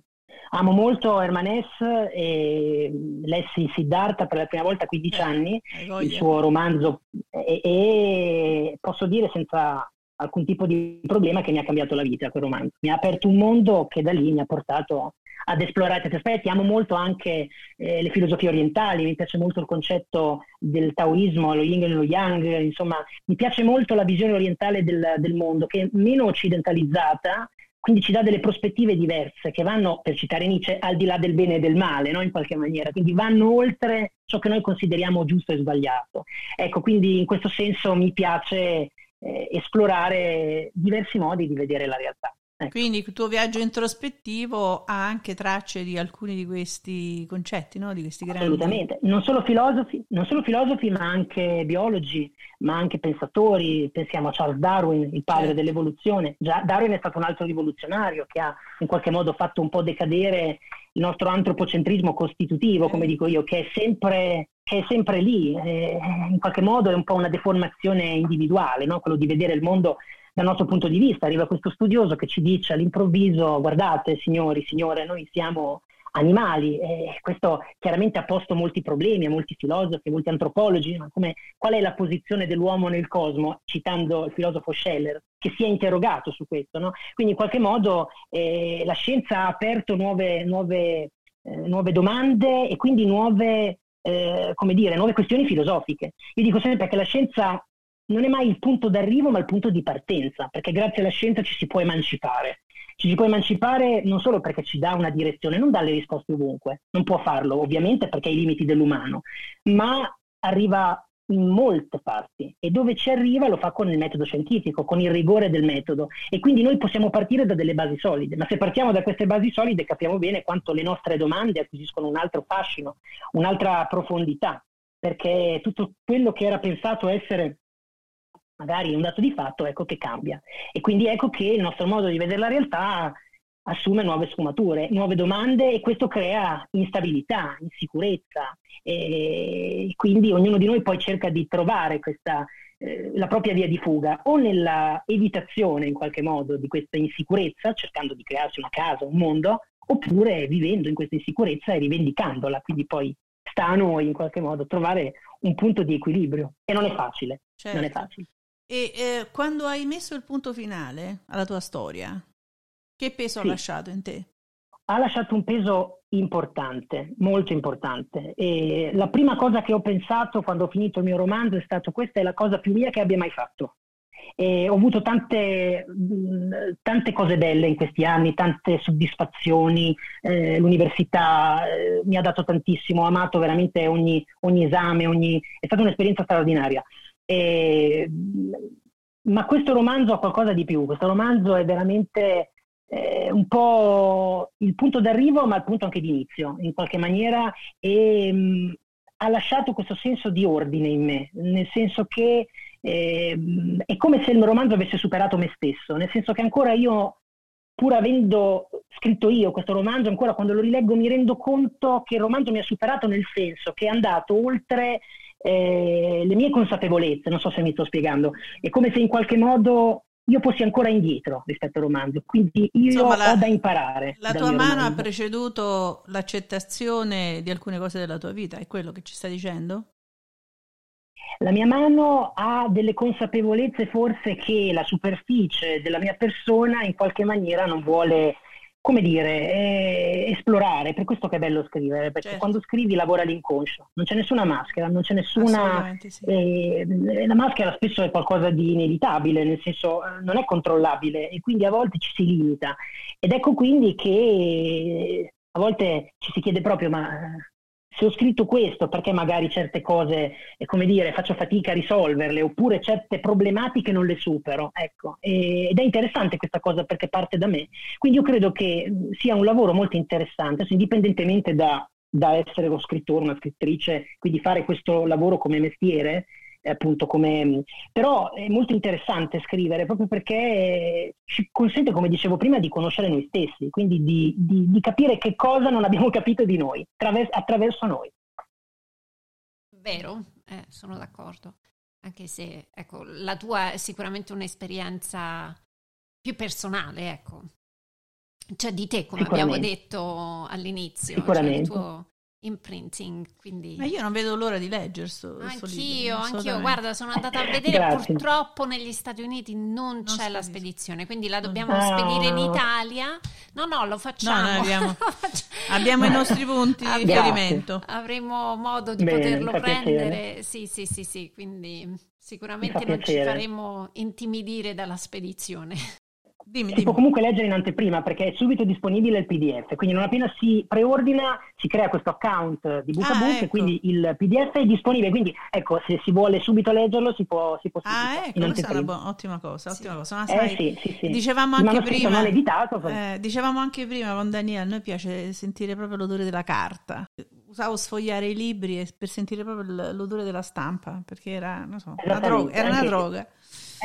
Amo molto Herman Hesse e lessi Siddhartha per la prima volta a 15 eh, anni, il suo romanzo, e, e posso dire senza alcun tipo di problema che mi ha cambiato la vita quel romanzo. Mi ha aperto un mondo che da lì mi ha portato ad esplorare questi aspetti. Amo molto anche eh, le filosofie orientali, mi piace molto il concetto del taoismo, lo yin e lo yang, insomma, mi piace molto la visione orientale del, del mondo, che è meno occidentalizzata, quindi ci dà delle prospettive diverse che vanno, per citare Nietzsche, al di là del bene e del male, no? in qualche maniera, quindi vanno oltre ciò che noi consideriamo giusto e sbagliato. Ecco, quindi in questo senso mi piace eh, esplorare diversi modi di vedere la realtà. Ecco. Quindi il tuo viaggio introspettivo ha anche tracce di alcuni di questi concetti, no? di questi grandi... Assolutamente, non solo, filosofi, non solo filosofi, ma anche biologi, ma anche pensatori. Pensiamo a Charles Darwin, il padre certo. dell'evoluzione. Già, Darwin è stato un altro rivoluzionario che ha in qualche modo fatto un po' decadere il nostro antropocentrismo costitutivo, come dico io, che è sempre, è sempre lì. Eh, in qualche modo è un po' una deformazione individuale, no? quello di vedere il mondo dal nostro punto di vista. Arriva questo studioso che ci dice all'improvviso, guardate signori, signore, noi siamo animali e questo chiaramente ha posto molti problemi a molti filosofi, a molti antropologi, ma come, qual è la posizione dell'uomo nel cosmo, citando il filosofo Scheller, che si è interrogato su questo. No? Quindi in qualche modo eh, la scienza ha aperto nuove, nuove, eh, nuove domande e quindi nuove, eh, come dire, nuove questioni filosofiche. Io dico sempre che la scienza non è mai il punto d'arrivo ma il punto di partenza, perché grazie alla scienza ci si può emancipare. Ci si può emancipare non solo perché ci dà una direzione, non dà le risposte ovunque, non può farlo ovviamente perché ha i limiti dell'umano, ma arriva in molte parti. E dove ci arriva lo fa con il metodo scientifico, con il rigore del metodo. E quindi noi possiamo partire da delle basi solide, ma se partiamo da queste basi solide capiamo bene quanto le nostre domande acquisiscono un altro fascino, un'altra profondità, perché tutto quello che era pensato essere magari un dato di fatto, ecco che cambia. E quindi ecco che il nostro modo di vedere la realtà assume nuove sfumature, nuove domande e questo crea instabilità, insicurezza e quindi ognuno di noi poi cerca di trovare questa, eh, la propria via di fuga o nella evitazione in qualche modo di questa insicurezza, cercando di crearsi una casa, un mondo, oppure vivendo in questa insicurezza e rivendicandola, quindi poi sta a noi in qualche modo trovare un punto di equilibrio e non è facile, certo. non è certo. facile. E eh, quando hai messo il punto finale alla tua storia, che peso sì. ha lasciato in te? Ha lasciato un peso importante, molto importante. E la prima cosa che ho pensato quando ho finito il mio romanzo è stato questa è la cosa più mia che abbia mai fatto. E ho avuto tante, tante, cose belle in questi anni, tante soddisfazioni, eh, l'università eh, mi ha dato tantissimo, ho amato veramente ogni, ogni esame, ogni... è stata un'esperienza straordinaria. E, ma questo romanzo ha qualcosa di più, questo romanzo è veramente eh, un po' il punto d'arrivo ma il punto anche di inizio in qualche maniera e mh, mm, ha lasciato questo senso di ordine in me, nel senso che eh, è come se il romanzo avesse superato me stesso, nel senso che ancora io pur avendo scritto io questo romanzo, ancora quando lo rileggo mi rendo conto che il romanzo mi ha superato nel senso che è andato oltre eh, le mie consapevolezze, non so se mi sto spiegando, è come se in qualche modo io fossi ancora indietro rispetto al romanzo, quindi io Insomma, la, ho da imparare. La tua mano romanzo. ha preceduto l'accettazione di alcune cose della tua vita, è quello che ci stai dicendo? La mia mano ha delle consapevolezze forse che la superficie della mia persona in qualche maniera non vuole come dire, eh, esplorare, per questo che è bello scrivere, perché certo. quando scrivi lavora l'inconscio, non c'è nessuna maschera, non c'è nessuna... Sì. Eh, la maschera spesso è qualcosa di inevitabile, nel senso eh, non è controllabile e quindi a volte ci si limita. Ed ecco quindi che a volte ci si chiede proprio ma se ho scritto questo perché magari certe cose, come dire, faccio fatica a risolverle oppure certe problematiche non le supero, ecco. E, ed è interessante questa cosa perché parte da me. Quindi io credo che sia un lavoro molto interessante, indipendentemente da, da essere lo scrittore, una scrittrice, quindi fare questo lavoro come mestiere, appunto come... però è molto interessante scrivere proprio perché ci consente, come dicevo prima, di conoscere noi stessi, quindi di, di, di capire che cosa non abbiamo capito di noi attraverso, attraverso noi. Vero, eh, sono d'accordo, anche se ecco, la tua è sicuramente un'esperienza più personale, ecco. Cioè di te, come abbiamo detto all'inizio, cioè il tuo imprinting. Quindi... Ma io non vedo l'ora di leggere sto, Anch'io, anch'io. Guarda, sono andata a vedere, purtroppo negli Stati Uniti non, non c'è spedisco. la spedizione, quindi la dobbiamo no. spedire in Italia. No, no, lo facciamo. No, abbiamo, abbiamo, i nostri punti di riferimento. Avremo modo di Bene, poterlo prendere. Piacere. Sì, sì, sì, sì, quindi sicuramente non piacere. ci faremo intimidire dalla spedizione. Dimmi, si può comunque leggere in anteprima perché è subito disponibile il PDF, quindi non appena si preordina si crea questo account di Bookabook ah, ecco. e quindi il PDF è disponibile, quindi ecco se si vuole subito leggerlo si può, si può Ah ecco, questa è una buona, ottima cosa, ottima sì. cosa. Ma eh, sai, eh, sì, sì, sì. Dicevamo anche prima, non editato, eh, dicevamo anche prima con Daniele, a noi piace sentire proprio l'odore della carta, usavo sfogliare i libri per sentire proprio l'odore della stampa perché era, so, una droga, era una droga.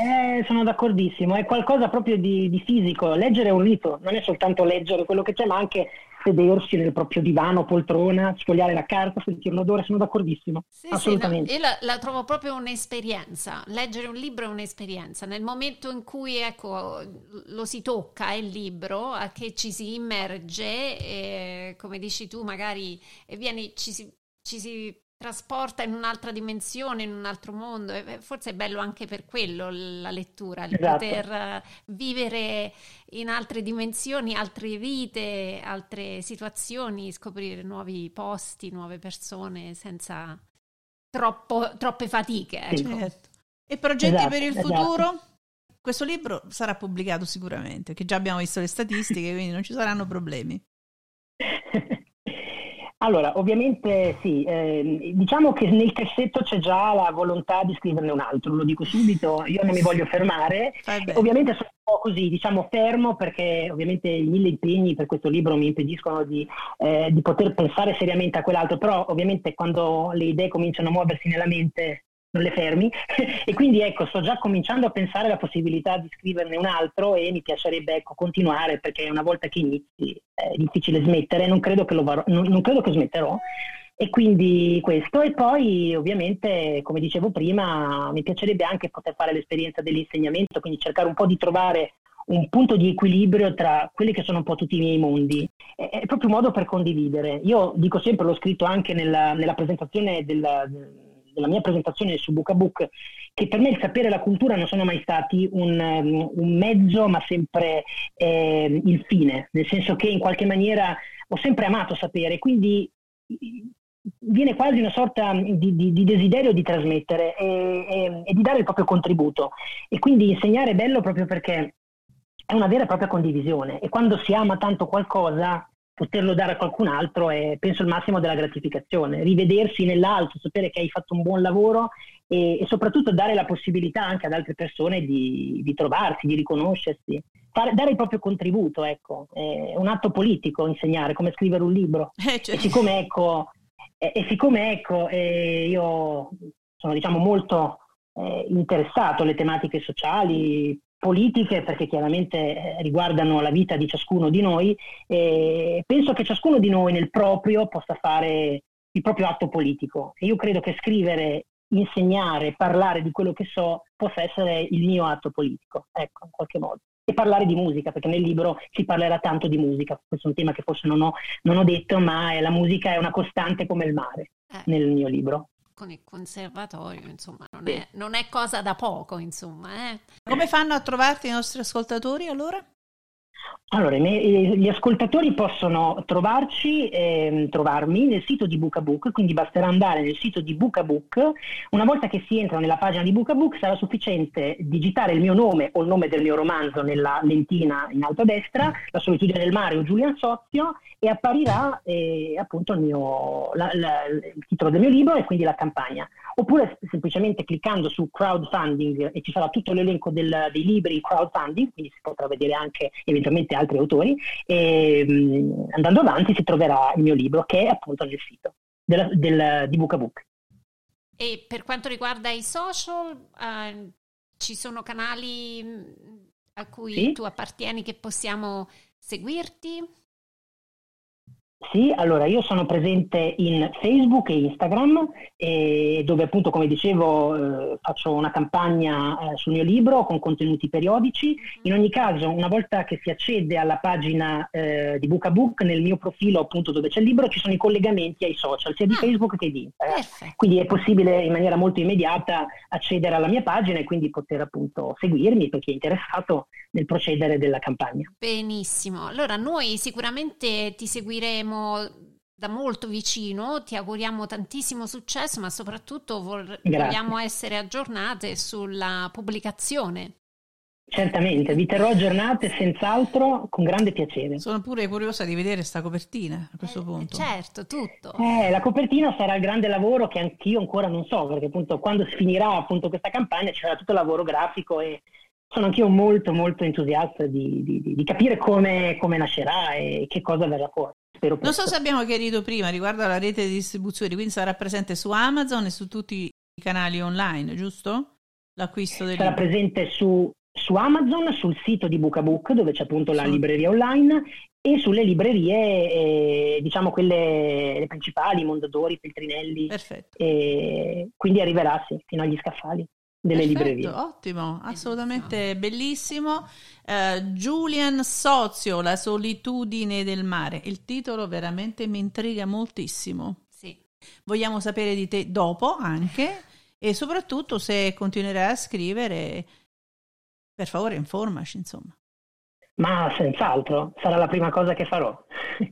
Eh, sono d'accordissimo, è qualcosa proprio di, di, fisico. Leggere è un rito, non è soltanto leggere quello che c'è, ma anche sedersi nel proprio divano, poltrona, sfogliare la carta, sentire l'odore, sono d'accordissimo. Sì, assolutamente. Sì, no, io la, la, trovo proprio un'esperienza. Leggere un libro è un'esperienza. Nel momento in cui ecco, lo si tocca, il libro, a che ci si immerge, e, come dici tu, magari e vieni, ci si, ci si trasporta in un'altra dimensione, in un altro mondo. E forse è bello anche per quello la lettura, il esatto. poter eh, vivere in altre dimensioni, altre vite, altre situazioni, scoprire nuovi posti, nuove persone senza troppo, troppe fatiche. Ecco. Certo. E progetti esatto, per il esatto. futuro? Questo libro sarà pubblicato sicuramente, che già abbiamo visto le statistiche, quindi non ci saranno problemi. Allora, ovviamente sì, eh, diciamo che nel cassetto c'è già la volontà di scriverne un altro, lo dico subito, io non mi voglio fermare, eh ovviamente sono un po' così, diciamo fermo perché ovviamente i mille impegni per questo libro mi impediscono di, eh, di poter pensare seriamente a quell'altro, però ovviamente quando le idee cominciano a muoversi nella mente non le fermi e quindi ecco sto già cominciando a pensare alla possibilità di scriverne un altro e mi piacerebbe ecco, continuare perché una volta che inizi è difficile smettere, non credo che, lo varò, non, non credo che smetterò e quindi questo e poi ovviamente come dicevo prima mi piacerebbe anche poter fare l'esperienza dell'insegnamento, quindi cercare un po' di trovare un punto di equilibrio tra quelli che sono un po' tutti i miei mondi. È, è proprio un modo per condividere. Io dico sempre, l'ho scritto anche nella, nella presentazione del della mia presentazione su Bookabook, che per me il sapere e la cultura non sono mai stati un, um, un mezzo, ma sempre eh, il fine, nel senso che in qualche maniera ho sempre amato sapere, quindi viene quasi una sorta di, di, di desiderio di trasmettere e, e, e, di dare il proprio contributo. E quindi insegnare è bello proprio perché è una vera e propria condivisione e quando si ama tanto qualcosa poterlo dare a qualcun altro è penso il massimo della gratificazione, rivedersi nell'altro, sapere che hai fatto un buon lavoro e, e soprattutto dare la possibilità anche ad altre persone di, di trovarsi, di riconoscersi, fare, dare il proprio contributo, ecco, è un atto politico insegnare come scrivere un libro. Eh, cioè. E siccome ecco, e, e siccome, ecco eh, io sono diciamo molto eh, interessato alle tematiche sociali, politiche perché chiaramente eh, riguardano la vita di ciascuno di noi e penso che ciascuno di noi nel proprio possa fare il proprio atto politico e io credo che scrivere, insegnare, parlare di quello che so possa essere il mio atto politico, ecco, in qualche modo. E parlare di musica, perché nel libro si parlerà tanto di musica, questo è un tema che forse non ho, non ho detto, ma la musica è una costante come il mare eh. nel mio libro con il conservatorio, insomma, non è, non è cosa da poco, insomma. Eh. Come fanno a trovarti i nostri ascoltatori allora? Allora, gli ascoltatori possono trovarci, eh, trovarmi nel sito di Bookabook, quindi basterà andare nel sito di Bookabook. Una volta che si entra nella pagina di Bookabook sarà sufficiente digitare il mio nome o il nome del mio romanzo nella lentina in alto a destra, La solitudine del mare o Giulian Sozio, e apparirà eh, appunto il, mio, la, la, il titolo del mio libro e quindi la campagna oppure semplicemente cliccando su crowdfunding e ci sarà tutto l'elenco del, dei libri crowdfunding, quindi si potrà vedere anche eventualmente altri autori, e um, andando avanti si troverà il mio libro che è appunto nel sito della, del, di Bookabook. E per quanto riguarda i social, uh, ci sono canali mm, a cui sì? tu appartieni che possiamo seguirti? Sì, allora io sono presente in Facebook e Instagram eh, dove appunto come dicevo eh, faccio una campagna eh, sul mio libro con contenuti periodici. In ogni caso una volta che si accede alla pagina eh, di Book a Book nel mio profilo appunto dove c'è il libro ci sono i collegamenti ai social sia di ah, Facebook che di Instagram. Quindi è possibile in maniera molto immediata accedere alla mia pagina e quindi poter appunto seguirmi per chi è interessato nel procedere della campagna. Benissimo, allora noi sicuramente ti seguiremo da molto vicino, ti auguriamo tantissimo successo, ma soprattutto vor- vogliamo essere aggiornate sulla pubblicazione. Certamente, vi terrò aggiornate senz'altro con grande piacere. Sono pure curiosa di vedere sta copertina a questo eh, punto. Certo, tutto. Eh, la copertina sarà il grande lavoro che anch'io ancora non so, perché appunto quando finirà appunto questa campagna ci sarà tutto il lavoro grafico e sono anch'io molto molto entusiasta di, di, di capire come, come nascerà e che cosa verrà fuori. Spero non so se abbiamo chiarito prima riguardo alla rete di distribuzione, quindi sarà presente su Amazon e su tutti i canali online, giusto? L'acquisto del Sarà presente su, su, Amazon, sul sito di Bookabook, dove c'è appunto la libreria online, e sulle librerie, eh, diciamo quelle le principali, Mondadori, Feltrinelli. Perfetto. E quindi arriverà sì, fino agli scaffali delle Perfetto, librerie. Ottimo, assolutamente bellissimo. Uh, Julian Sozio, La solitudine del mare. Il titolo veramente mi intriga moltissimo. Sì. Vogliamo sapere di te dopo anche e soprattutto se continuerai a scrivere, per favore informaci, insomma. Ma senz'altro, sarà la prima cosa che farò.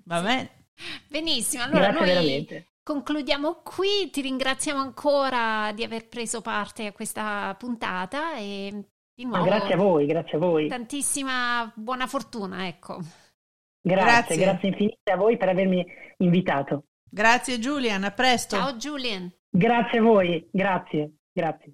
Va bene. Benissimo, allora Grazie noi veramente. Concludiamo qui, ti ringraziamo ancora di aver preso parte a questa puntata e di nuovo... Ma grazie a voi, grazie a voi. Tantissima buona fortuna, ecco. Grazie, grazie, grazie infinite a voi per avermi invitato. Grazie Julian, a presto. Ciao Julian. Grazie a voi, grazie, grazie.